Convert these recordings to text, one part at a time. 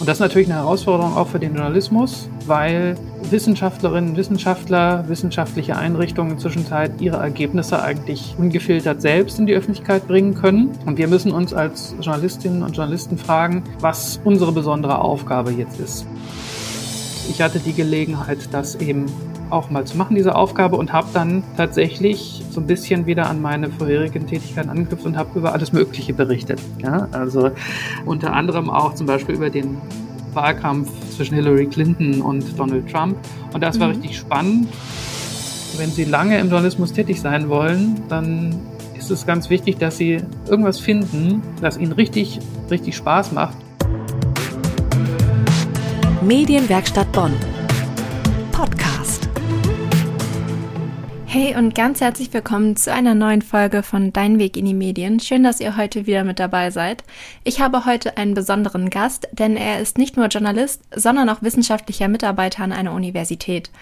Und das ist natürlich eine Herausforderung auch für den Journalismus, weil Wissenschaftlerinnen, Wissenschaftler, wissenschaftliche Einrichtungen inzwischen Zeit ihre Ergebnisse eigentlich ungefiltert selbst in die Öffentlichkeit bringen können. Und wir müssen uns als Journalistinnen und Journalisten fragen, was unsere besondere Aufgabe jetzt ist. Ich hatte die Gelegenheit, das eben auch mal zu machen, diese Aufgabe, und habe dann tatsächlich so ein bisschen wieder an meine vorherigen Tätigkeiten angeknüpft und habe über alles Mögliche berichtet. Ja? Also unter anderem auch zum Beispiel über den Wahlkampf zwischen Hillary Clinton und Donald Trump. Und das war mhm. richtig spannend. Wenn Sie lange im Journalismus tätig sein wollen, dann ist es ganz wichtig, dass Sie irgendwas finden, das Ihnen richtig, richtig Spaß macht. Medienwerkstatt Bonn. Hey und ganz herzlich willkommen zu einer neuen Folge von Dein Weg in die Medien. Schön, dass ihr heute wieder mit dabei seid. Ich habe heute einen besonderen Gast, denn er ist nicht nur Journalist, sondern auch wissenschaftlicher Mitarbeiter an einer Universität.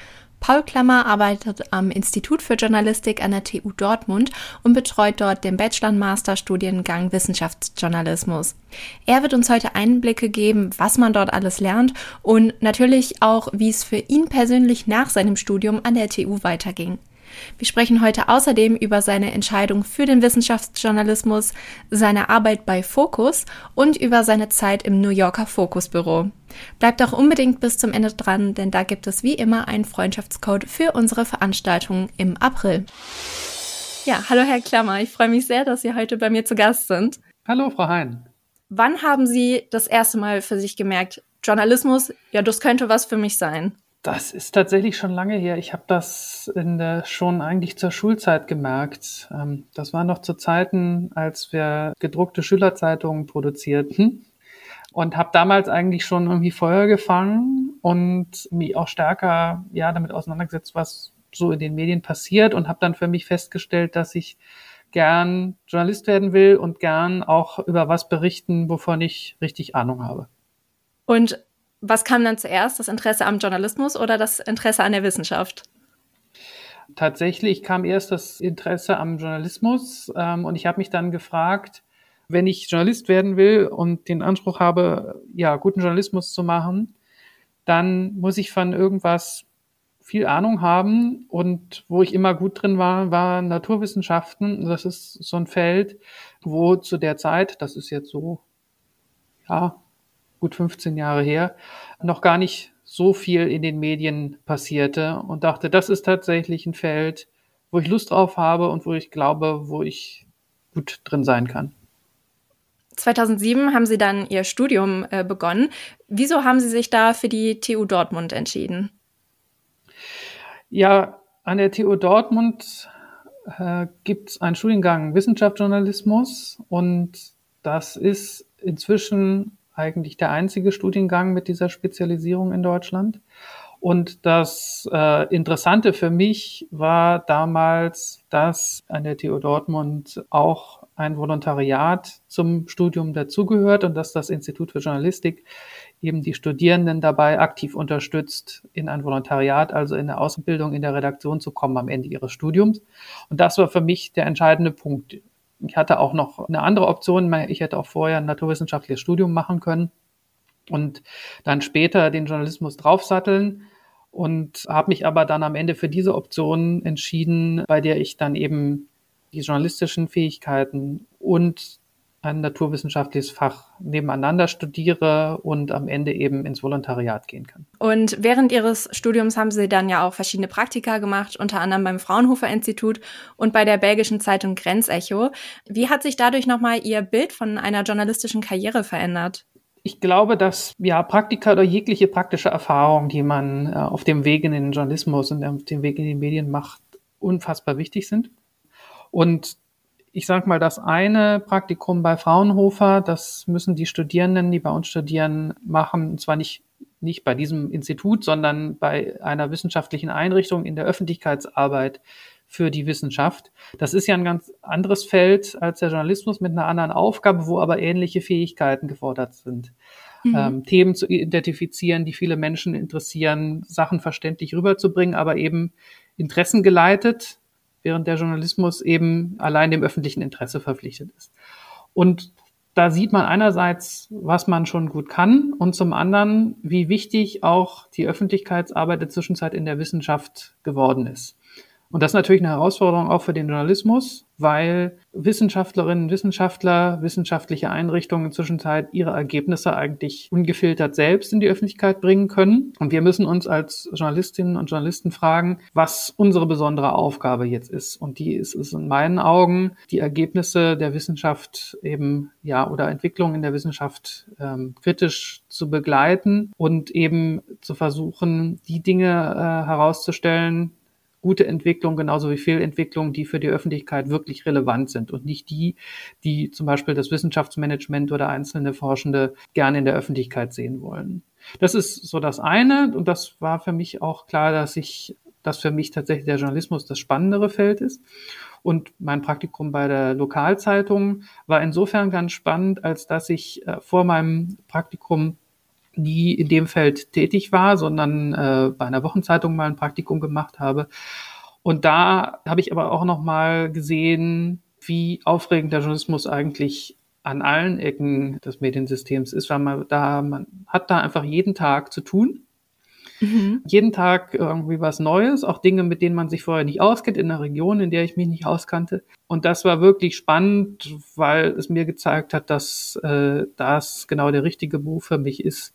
Paul Klammer arbeitet am Institut für Journalistik an der TU Dortmund und betreut dort den Bachelor- und Masterstudiengang Wissenschaftsjournalismus. Er wird uns heute Einblicke geben, was man dort alles lernt und natürlich auch, wie es für ihn persönlich nach seinem Studium an der TU weiterging. Wir sprechen heute außerdem über seine Entscheidung für den Wissenschaftsjournalismus, seine Arbeit bei Focus und über seine Zeit im New Yorker Focus-Büro. Bleibt auch unbedingt bis zum Ende dran, denn da gibt es wie immer einen Freundschaftscode für unsere Veranstaltung im April. Ja, hallo Herr Klammer, ich freue mich sehr, dass Sie heute bei mir zu Gast sind. Hallo Frau Hein. Wann haben Sie das erste Mal für sich gemerkt, Journalismus, ja, das könnte was für mich sein? Das ist tatsächlich schon lange her. Ich habe das in der, schon eigentlich zur Schulzeit gemerkt. Ähm, das war noch zu Zeiten, als wir gedruckte Schülerzeitungen produzierten und habe damals eigentlich schon irgendwie Feuer gefangen und mich auch stärker ja damit auseinandergesetzt, was so in den Medien passiert und habe dann für mich festgestellt, dass ich gern Journalist werden will und gern auch über was berichten, wovon ich richtig Ahnung habe. Und was kam dann zuerst, das Interesse am Journalismus oder das Interesse an der Wissenschaft? Tatsächlich kam erst das Interesse am Journalismus ähm, und ich habe mich dann gefragt, wenn ich Journalist werden will und den Anspruch habe, ja, guten Journalismus zu machen, dann muss ich von irgendwas viel Ahnung haben und wo ich immer gut drin war, war Naturwissenschaften. Das ist so ein Feld, wo zu der Zeit, das ist jetzt so, ja, gut 15 Jahre her, noch gar nicht so viel in den Medien passierte und dachte, das ist tatsächlich ein Feld, wo ich Lust drauf habe und wo ich glaube, wo ich gut drin sein kann. 2007 haben Sie dann Ihr Studium äh, begonnen. Wieso haben Sie sich da für die TU Dortmund entschieden? Ja, an der TU Dortmund äh, gibt es einen Studiengang Wissenschaftsjournalismus und das ist inzwischen eigentlich der einzige Studiengang mit dieser Spezialisierung in Deutschland. Und das äh, Interessante für mich war damals, dass an der TU Dortmund auch ein Volontariat zum Studium dazugehört und dass das Institut für Journalistik eben die Studierenden dabei aktiv unterstützt, in ein Volontariat, also in eine Ausbildung in der Redaktion zu kommen am Ende ihres Studiums. Und das war für mich der entscheidende Punkt. Ich hatte auch noch eine andere Option. Ich hätte auch vorher ein naturwissenschaftliches Studium machen können und dann später den Journalismus draufsatteln und habe mich aber dann am Ende für diese Option entschieden, bei der ich dann eben die journalistischen Fähigkeiten und ein naturwissenschaftliches Fach nebeneinander studiere und am Ende eben ins Volontariat gehen kann. Und während Ihres Studiums haben Sie dann ja auch verschiedene Praktika gemacht, unter anderem beim Fraunhofer Institut und bei der belgischen Zeitung Grenzecho. Wie hat sich dadurch nochmal Ihr Bild von einer journalistischen Karriere verändert? Ich glaube, dass ja Praktika oder jegliche praktische Erfahrung, die man äh, auf dem Weg in den Journalismus und auf dem Weg in die Medien macht, unfassbar wichtig sind. Und ich sage mal, das eine Praktikum bei Fraunhofer, das müssen die Studierenden, die bei uns studieren, machen, und zwar nicht, nicht bei diesem Institut, sondern bei einer wissenschaftlichen Einrichtung in der Öffentlichkeitsarbeit für die Wissenschaft. Das ist ja ein ganz anderes Feld als der Journalismus mit einer anderen Aufgabe, wo aber ähnliche Fähigkeiten gefordert sind. Mhm. Ähm, Themen zu identifizieren, die viele Menschen interessieren, Sachen verständlich rüberzubringen, aber eben interessengeleitet während der Journalismus eben allein dem öffentlichen Interesse verpflichtet ist. Und da sieht man einerseits, was man schon gut kann und zum anderen, wie wichtig auch die Öffentlichkeitsarbeit der Zwischenzeit in der Wissenschaft geworden ist. Und das ist natürlich eine Herausforderung auch für den Journalismus, weil Wissenschaftlerinnen Wissenschaftler, wissenschaftliche Einrichtungen inzwischen Zeit ihre Ergebnisse eigentlich ungefiltert selbst in die Öffentlichkeit bringen können. Und wir müssen uns als Journalistinnen und Journalisten fragen, was unsere besondere Aufgabe jetzt ist. Und die ist es in meinen Augen, die Ergebnisse der Wissenschaft eben, ja, oder Entwicklung in der Wissenschaft ähm, kritisch zu begleiten und eben zu versuchen, die Dinge äh, herauszustellen, gute Entwicklung genauso wie Fehlentwicklungen, die für die Öffentlichkeit wirklich relevant sind und nicht die, die zum Beispiel das Wissenschaftsmanagement oder einzelne Forschende gerne in der Öffentlichkeit sehen wollen. Das ist so das eine und das war für mich auch klar, dass ich, dass für mich tatsächlich der Journalismus das spannendere Feld ist. Und mein Praktikum bei der Lokalzeitung war insofern ganz spannend, als dass ich äh, vor meinem Praktikum nie in dem Feld tätig war, sondern äh, bei einer Wochenzeitung mal ein Praktikum gemacht habe. Und da habe ich aber auch noch mal gesehen, wie aufregend der Journalismus eigentlich an allen Ecken des Mediensystems ist, weil man da man hat da einfach jeden Tag zu tun Mhm. Jeden Tag irgendwie was Neues, auch Dinge, mit denen man sich vorher nicht auskennt, in einer Region, in der ich mich nicht auskannte. Und das war wirklich spannend, weil es mir gezeigt hat, dass äh, das genau der richtige Beruf für mich ist,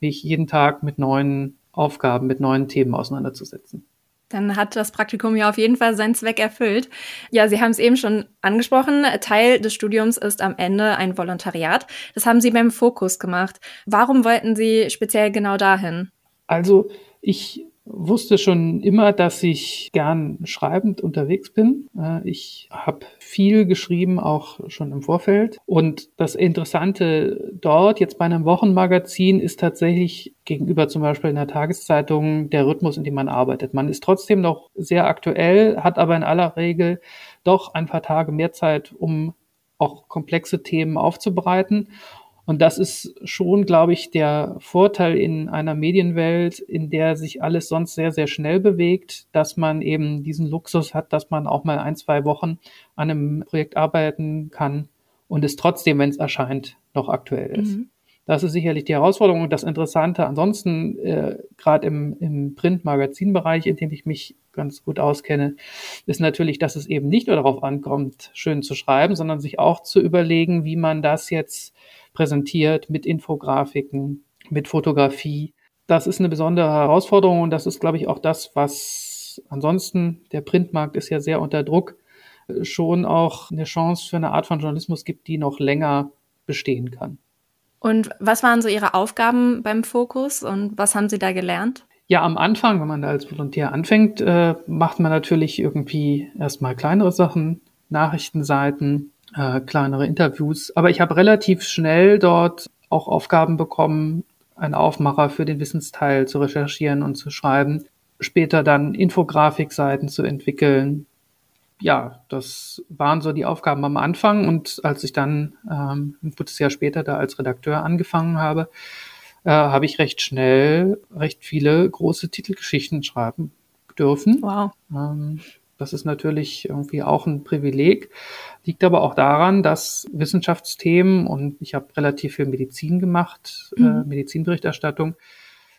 mich jeden Tag mit neuen Aufgaben, mit neuen Themen auseinanderzusetzen. Dann hat das Praktikum ja auf jeden Fall seinen Zweck erfüllt. Ja, Sie haben es eben schon angesprochen. Teil des Studiums ist am Ende ein Volontariat. Das haben Sie beim Fokus gemacht. Warum wollten Sie speziell genau dahin? Also ich wusste schon immer, dass ich gern schreibend unterwegs bin. Äh, ich habe viel geschrieben, auch schon im Vorfeld. Und das Interessante dort, jetzt bei einem Wochenmagazin, ist tatsächlich gegenüber zum Beispiel in der Tageszeitung der Rhythmus, in dem man arbeitet. Man ist trotzdem noch sehr aktuell, hat aber in aller Regel doch ein paar Tage mehr Zeit, um auch komplexe Themen aufzubereiten. Und das ist schon, glaube ich, der Vorteil in einer Medienwelt, in der sich alles sonst sehr, sehr schnell bewegt, dass man eben diesen Luxus hat, dass man auch mal ein, zwei Wochen an einem Projekt arbeiten kann und es trotzdem, wenn es erscheint, noch aktuell ist. Mhm. Das ist sicherlich die Herausforderung und das Interessante. Ansonsten, äh, gerade im, im Print-Magazin-Bereich, in dem ich mich ganz gut auskenne, ist natürlich, dass es eben nicht nur darauf ankommt, schön zu schreiben, sondern sich auch zu überlegen, wie man das jetzt präsentiert mit Infografiken, mit Fotografie. Das ist eine besondere Herausforderung und das ist, glaube ich, auch das, was ansonsten, der Printmarkt ist ja sehr unter Druck, schon auch eine Chance für eine Art von Journalismus gibt, die noch länger bestehen kann. Und was waren so Ihre Aufgaben beim Fokus und was haben Sie da gelernt? Ja, am Anfang, wenn man da als Volontär anfängt, äh, macht man natürlich irgendwie erstmal kleinere Sachen, Nachrichtenseiten, äh, kleinere Interviews. Aber ich habe relativ schnell dort auch Aufgaben bekommen, einen Aufmacher für den Wissensteil zu recherchieren und zu schreiben. Später dann Infografikseiten zu entwickeln. Ja, das waren so die Aufgaben am Anfang. Und als ich dann ähm, ein gutes Jahr später da als Redakteur angefangen habe, äh, habe ich recht schnell recht viele große Titelgeschichten schreiben dürfen. Wow. Ähm, das ist natürlich irgendwie auch ein Privileg, liegt aber auch daran, dass Wissenschaftsthemen und ich habe relativ viel Medizin gemacht, äh, mhm. äh, Medizinberichterstattung,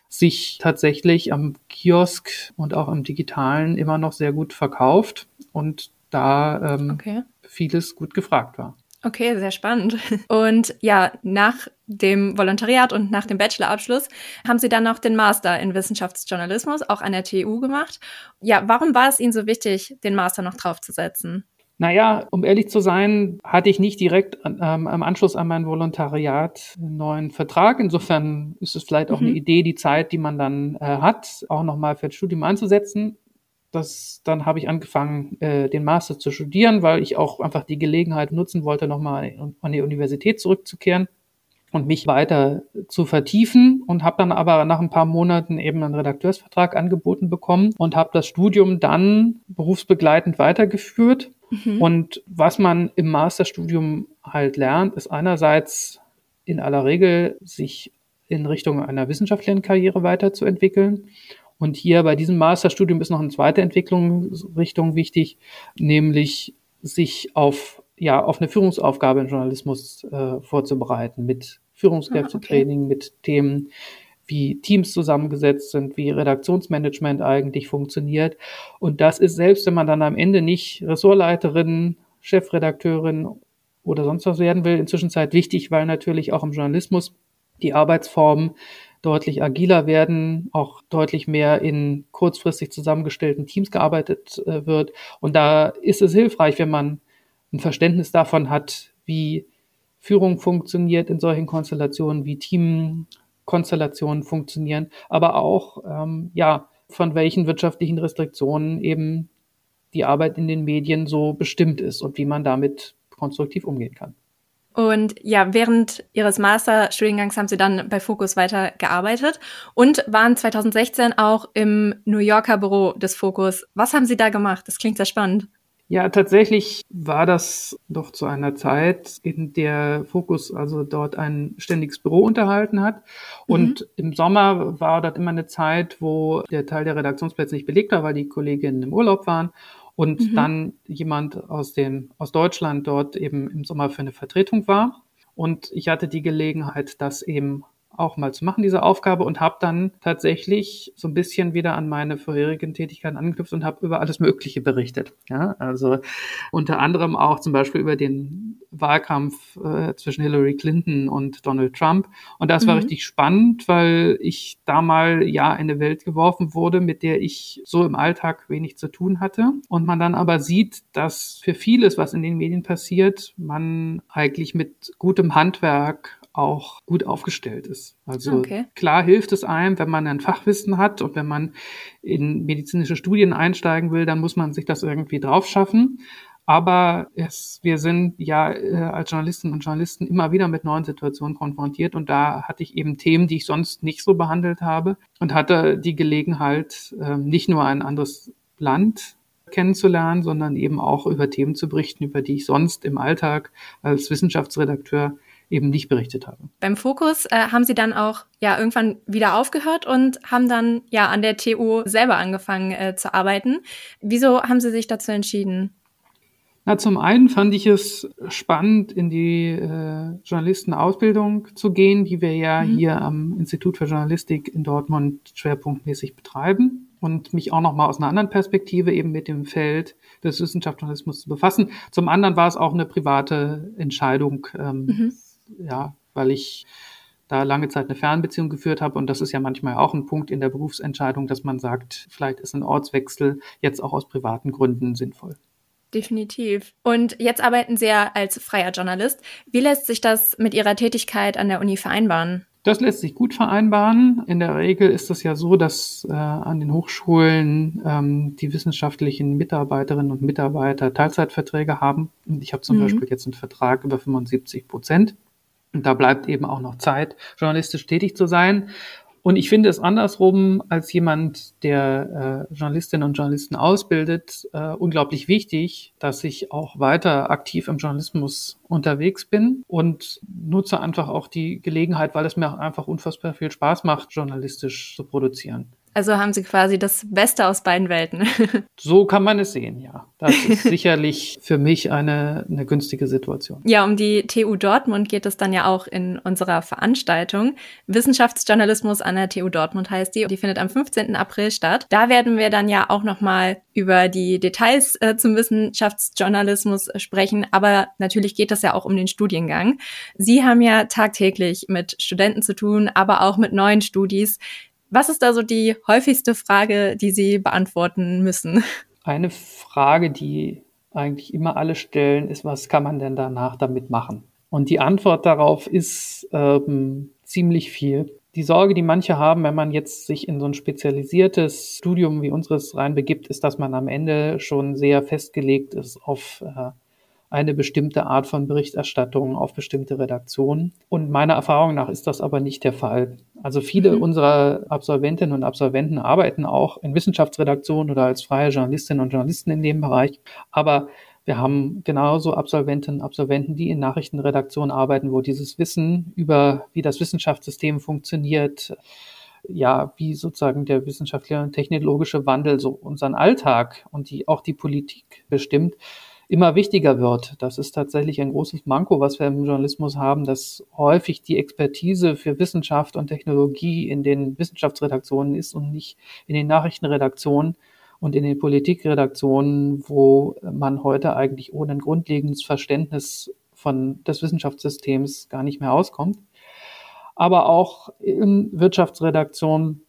sich tatsächlich am Kiosk und auch im Digitalen immer noch sehr gut verkauft und da ähm, okay. vieles gut gefragt war. Okay, sehr spannend. Und ja, nach dem Volontariat und nach dem Bachelorabschluss haben Sie dann noch den Master in Wissenschaftsjournalismus, auch an der TU gemacht. Ja, warum war es Ihnen so wichtig, den Master noch draufzusetzen? Naja, um ehrlich zu sein, hatte ich nicht direkt ähm, am Anschluss an mein Volontariat einen neuen Vertrag. Insofern ist es vielleicht auch mhm. eine Idee, die Zeit, die man dann äh, hat, auch nochmal für das Studium einzusetzen das, dann habe ich angefangen, äh, den Master zu studieren, weil ich auch einfach die Gelegenheit nutzen wollte, nochmal an die Universität zurückzukehren und mich weiter zu vertiefen und habe dann aber nach ein paar Monaten eben einen Redakteursvertrag angeboten bekommen und habe das Studium dann berufsbegleitend weitergeführt. Mhm. Und was man im Masterstudium halt lernt, ist einerseits in aller Regel sich in Richtung einer wissenschaftlichen Karriere weiterzuentwickeln und hier bei diesem Masterstudium ist noch eine zweite Entwicklungsrichtung wichtig, nämlich sich auf ja auf eine Führungsaufgabe im Journalismus äh, vorzubereiten mit Führungskräftetraining, ah, okay. mit Themen wie Teams zusammengesetzt sind, wie Redaktionsmanagement eigentlich funktioniert. Und das ist selbst, wenn man dann am Ende nicht Ressortleiterin, Chefredakteurin oder sonst was werden will, inzwischen Zeit wichtig, weil natürlich auch im Journalismus die Arbeitsformen deutlich agiler werden, auch deutlich mehr in kurzfristig zusammengestellten Teams gearbeitet äh, wird. Und da ist es hilfreich, wenn man ein Verständnis davon hat, wie Führung funktioniert in solchen Konstellationen, wie Teamkonstellationen funktionieren, aber auch, ähm, ja, von welchen wirtschaftlichen Restriktionen eben die Arbeit in den Medien so bestimmt ist und wie man damit konstruktiv umgehen kann. Und ja, während Ihres Masterstudiengangs haben Sie dann bei Focus weiter gearbeitet und waren 2016 auch im New Yorker Büro des Focus. Was haben Sie da gemacht? Das klingt sehr spannend. Ja, tatsächlich war das doch zu einer Zeit, in der Focus also dort ein ständiges Büro unterhalten hat. Und mhm. im Sommer war dort immer eine Zeit, wo der Teil der Redaktionsplätze nicht belegt war, weil die Kolleginnen im Urlaub waren und mhm. dann jemand aus dem, aus Deutschland dort eben im Sommer für eine Vertretung war. Und ich hatte die Gelegenheit, das eben auch mal zu machen, diese Aufgabe, und habe dann tatsächlich so ein bisschen wieder an meine vorherigen Tätigkeiten angeknüpft und habe über alles Mögliche berichtet. Ja, also unter anderem auch zum Beispiel über den Wahlkampf äh, zwischen Hillary Clinton und Donald Trump. Und das war mhm. richtig spannend, weil ich da mal ja in eine Welt geworfen wurde, mit der ich so im Alltag wenig zu tun hatte. Und man dann aber sieht, dass für vieles, was in den Medien passiert, man eigentlich mit gutem Handwerk auch gut aufgestellt ist. Also okay. klar hilft es einem, wenn man ein Fachwissen hat und wenn man in medizinische Studien einsteigen will, dann muss man sich das irgendwie drauf schaffen. Aber es, wir sind ja äh, als Journalistinnen und Journalisten immer wieder mit neuen Situationen konfrontiert und da hatte ich eben Themen, die ich sonst nicht so behandelt habe und hatte die Gelegenheit, äh, nicht nur ein anderes Land kennenzulernen, sondern eben auch über Themen zu berichten, über die ich sonst im Alltag als Wissenschaftsredakteur eben nicht berichtet habe. Beim Fokus äh, haben Sie dann auch ja irgendwann wieder aufgehört und haben dann ja an der TU selber angefangen äh, zu arbeiten. Wieso haben Sie sich dazu entschieden? Na, zum einen fand ich es spannend, in die äh, Journalistenausbildung zu gehen, die wir ja mhm. hier am Institut für Journalistik in Dortmund schwerpunktmäßig betreiben und mich auch nochmal aus einer anderen Perspektive eben mit dem Feld des Wissenschaftsjournalismus zu befassen. Zum anderen war es auch eine private Entscheidung, ähm, mhm ja, weil ich da lange Zeit eine Fernbeziehung geführt habe. Und das ist ja manchmal auch ein Punkt in der Berufsentscheidung, dass man sagt, vielleicht ist ein Ortswechsel jetzt auch aus privaten Gründen sinnvoll. Definitiv. Und jetzt arbeiten Sie ja als freier Journalist. Wie lässt sich das mit Ihrer Tätigkeit an der Uni vereinbaren? Das lässt sich gut vereinbaren. In der Regel ist es ja so, dass äh, an den Hochschulen ähm, die wissenschaftlichen Mitarbeiterinnen und Mitarbeiter Teilzeitverträge haben. Und ich habe zum mhm. Beispiel jetzt einen Vertrag über 75 Prozent. Und da bleibt eben auch noch Zeit, journalistisch tätig zu sein. Und ich finde es andersrum als jemand, der äh, Journalistinnen und Journalisten ausbildet, äh, unglaublich wichtig, dass ich auch weiter aktiv im Journalismus unterwegs bin und nutze einfach auch die Gelegenheit, weil es mir einfach unfassbar viel Spaß macht, journalistisch zu produzieren. Also haben Sie quasi das Beste aus beiden Welten. so kann man es sehen, ja. Das ist sicherlich für mich eine, eine günstige Situation. Ja, um die TU Dortmund geht es dann ja auch in unserer Veranstaltung. Wissenschaftsjournalismus an der TU Dortmund heißt die. Die findet am 15. April statt. Da werden wir dann ja auch nochmal über die Details äh, zum Wissenschaftsjournalismus sprechen. Aber natürlich geht es ja auch um den Studiengang. Sie haben ja tagtäglich mit Studenten zu tun, aber auch mit neuen Studis. Was ist da so die häufigste Frage, die Sie beantworten müssen? Eine Frage, die eigentlich immer alle stellen, ist, was kann man denn danach damit machen? Und die Antwort darauf ist ähm, ziemlich viel. Die Sorge, die manche haben, wenn man jetzt sich in so ein spezialisiertes Studium wie unseres reinbegibt, ist, dass man am Ende schon sehr festgelegt ist auf äh, eine bestimmte Art von Berichterstattung auf bestimmte Redaktionen. Und meiner Erfahrung nach ist das aber nicht der Fall. Also viele mhm. unserer Absolventinnen und Absolventen arbeiten auch in Wissenschaftsredaktionen oder als freie Journalistinnen und Journalisten in dem Bereich. Aber wir haben genauso Absolventinnen und Absolventen, die in Nachrichtenredaktionen arbeiten, wo dieses Wissen über, wie das Wissenschaftssystem funktioniert, ja, wie sozusagen der wissenschaftliche und technologische Wandel so unseren Alltag und die, auch die Politik bestimmt, immer wichtiger wird. Das ist tatsächlich ein großes Manko, was wir im Journalismus haben, dass häufig die Expertise für Wissenschaft und Technologie in den Wissenschaftsredaktionen ist und nicht in den Nachrichtenredaktionen und in den Politikredaktionen, wo man heute eigentlich ohne ein grundlegendes Verständnis von des Wissenschaftssystems gar nicht mehr auskommt. Aber auch in Wirtschaftsredaktionen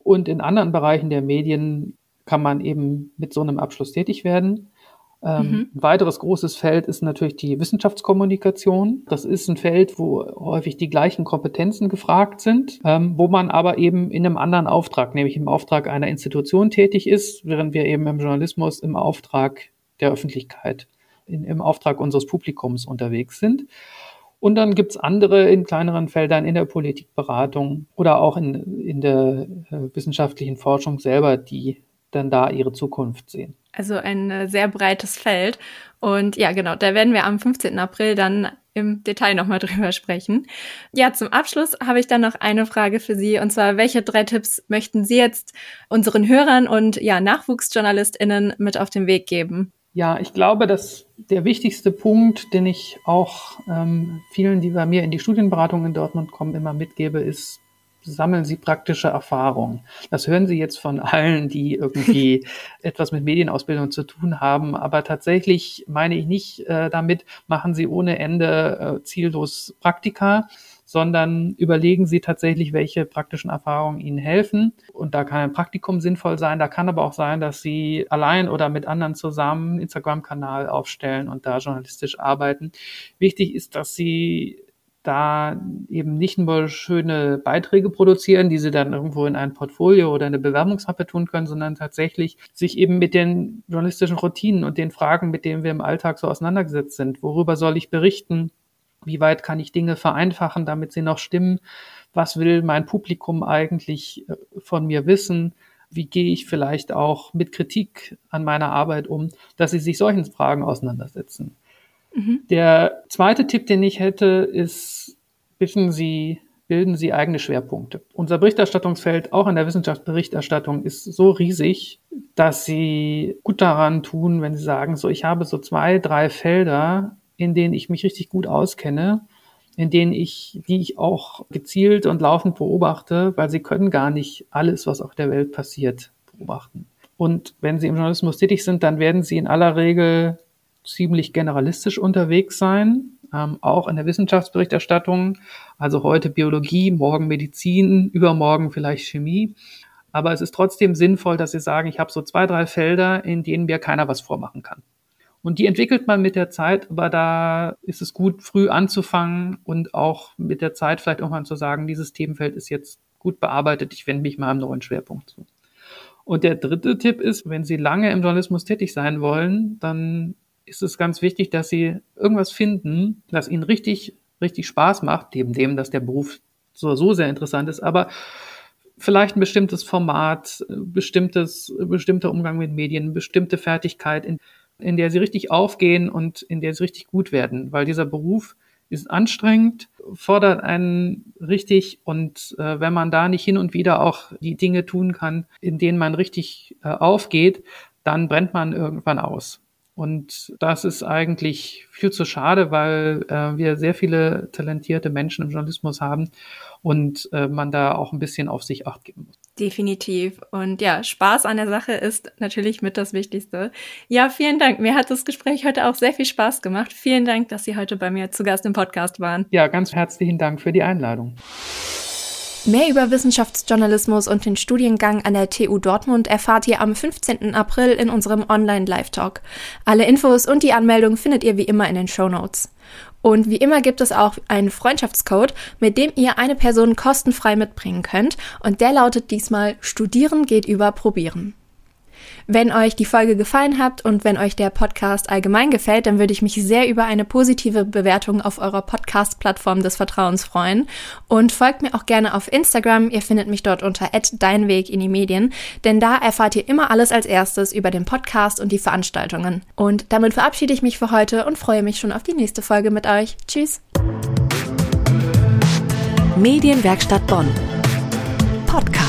und in anderen Bereichen der Medien kann man eben mit so einem Abschluss tätig werden. Ähm, mhm. Ein weiteres großes Feld ist natürlich die Wissenschaftskommunikation. Das ist ein Feld, wo häufig die gleichen Kompetenzen gefragt sind, ähm, wo man aber eben in einem anderen Auftrag, nämlich im Auftrag einer Institution tätig ist, während wir eben im Journalismus im Auftrag der Öffentlichkeit, in, im Auftrag unseres Publikums unterwegs sind. Und dann gibt's andere in kleineren Feldern in der Politikberatung oder auch in, in der äh, wissenschaftlichen Forschung selber, die dann da ihre Zukunft sehen. Also ein äh, sehr breites Feld. Und ja, genau, da werden wir am 15. April dann im Detail nochmal drüber sprechen. Ja, zum Abschluss habe ich dann noch eine Frage für Sie. Und zwar, welche drei Tipps möchten Sie jetzt unseren Hörern und ja, NachwuchsjournalistInnen mit auf den Weg geben? Ja, ich glaube, dass der wichtigste Punkt, den ich auch ähm, vielen, die bei mir in die Studienberatung in Dortmund kommen, immer mitgebe, ist, sammeln Sie praktische Erfahrung. Das hören Sie jetzt von allen, die irgendwie etwas mit Medienausbildung zu tun haben. Aber tatsächlich meine ich nicht äh, damit, machen Sie ohne Ende äh, ziellos Praktika, sondern überlegen Sie tatsächlich, welche praktischen Erfahrungen Ihnen helfen. Und da kann ein Praktikum sinnvoll sein. Da kann aber auch sein, dass Sie allein oder mit anderen zusammen einen Instagram-Kanal aufstellen und da journalistisch arbeiten. Wichtig ist, dass Sie da eben nicht nur schöne Beiträge produzieren, die sie dann irgendwo in ein Portfolio oder eine Bewerbungsmappe tun können, sondern tatsächlich sich eben mit den journalistischen Routinen und den Fragen, mit denen wir im Alltag so auseinandergesetzt sind. Worüber soll ich berichten? Wie weit kann ich Dinge vereinfachen, damit sie noch stimmen? Was will mein Publikum eigentlich äh, von mir wissen? Wie gehe ich vielleicht auch mit Kritik an meiner Arbeit um, dass sie sich solchen Fragen auseinandersetzen? Mhm. Der zweite Tipp, den ich hätte, ist, bitten Sie, bilden Sie eigene Schwerpunkte. Unser Berichterstattungsfeld, auch in der Wissenschaftsberichterstattung, ist so riesig, dass Sie gut daran tun, wenn Sie sagen, so, ich habe so zwei, drei Felder, in denen ich mich richtig gut auskenne, in denen ich, die ich auch gezielt und laufend beobachte, weil Sie können gar nicht alles, was auf der Welt passiert, beobachten. Und wenn Sie im Journalismus tätig sind, dann werden Sie in aller Regel ziemlich generalistisch unterwegs sein, ähm, auch in der Wissenschaftsberichterstattung. Also heute Biologie, morgen Medizin, übermorgen vielleicht Chemie. Aber es ist trotzdem sinnvoll, dass Sie sagen, ich habe so zwei, drei Felder, in denen mir keiner was vormachen kann. Und die entwickelt man mit der Zeit, aber da ist es gut, früh anzufangen und auch mit der Zeit vielleicht mal zu sagen, dieses Themenfeld ist jetzt gut bearbeitet, ich wende mich mal einem neuen Schwerpunkt zu. Und der dritte Tipp ist, wenn Sie lange im Journalismus tätig sein wollen, dann ist es ganz wichtig, dass sie irgendwas finden, das ihnen richtig, richtig Spaß macht, neben dem, dass der Beruf so, so sehr interessant ist, aber vielleicht ein bestimmtes Format, bestimmtes, bestimmter Umgang mit Medien, bestimmte Fertigkeit, in, in der sie richtig aufgehen und in der sie richtig gut werden, weil dieser Beruf ist anstrengend, fordert einen richtig und äh, wenn man da nicht hin und wieder auch die Dinge tun kann, in denen man richtig äh, aufgeht, dann brennt man irgendwann aus. Und das ist eigentlich viel zu schade, weil äh, wir sehr viele talentierte Menschen im Journalismus haben und äh, man da auch ein bisschen auf sich acht geben muss. Definitiv. Und ja, Spaß an der Sache ist natürlich mit das Wichtigste. Ja, vielen Dank. Mir hat das Gespräch heute auch sehr viel Spaß gemacht. Vielen Dank, dass Sie heute bei mir zu Gast im Podcast waren. Ja, ganz herzlichen Dank für die Einladung. Mehr über Wissenschaftsjournalismus und den Studiengang an der TU Dortmund erfahrt ihr am 15. April in unserem Online-Live-Talk. Alle Infos und die Anmeldung findet ihr wie immer in den Show Notes. Und wie immer gibt es auch einen Freundschaftscode, mit dem ihr eine Person kostenfrei mitbringen könnt. Und der lautet diesmal Studieren geht über Probieren. Wenn euch die Folge gefallen hat und wenn euch der Podcast allgemein gefällt, dann würde ich mich sehr über eine positive Bewertung auf eurer Podcast-Plattform des Vertrauens freuen. Und folgt mir auch gerne auf Instagram. Ihr findet mich dort unter @deinweg in die Medien, denn da erfahrt ihr immer alles als erstes über den Podcast und die Veranstaltungen. Und damit verabschiede ich mich für heute und freue mich schon auf die nächste Folge mit euch. Tschüss. Medienwerkstatt Bonn. Podcast.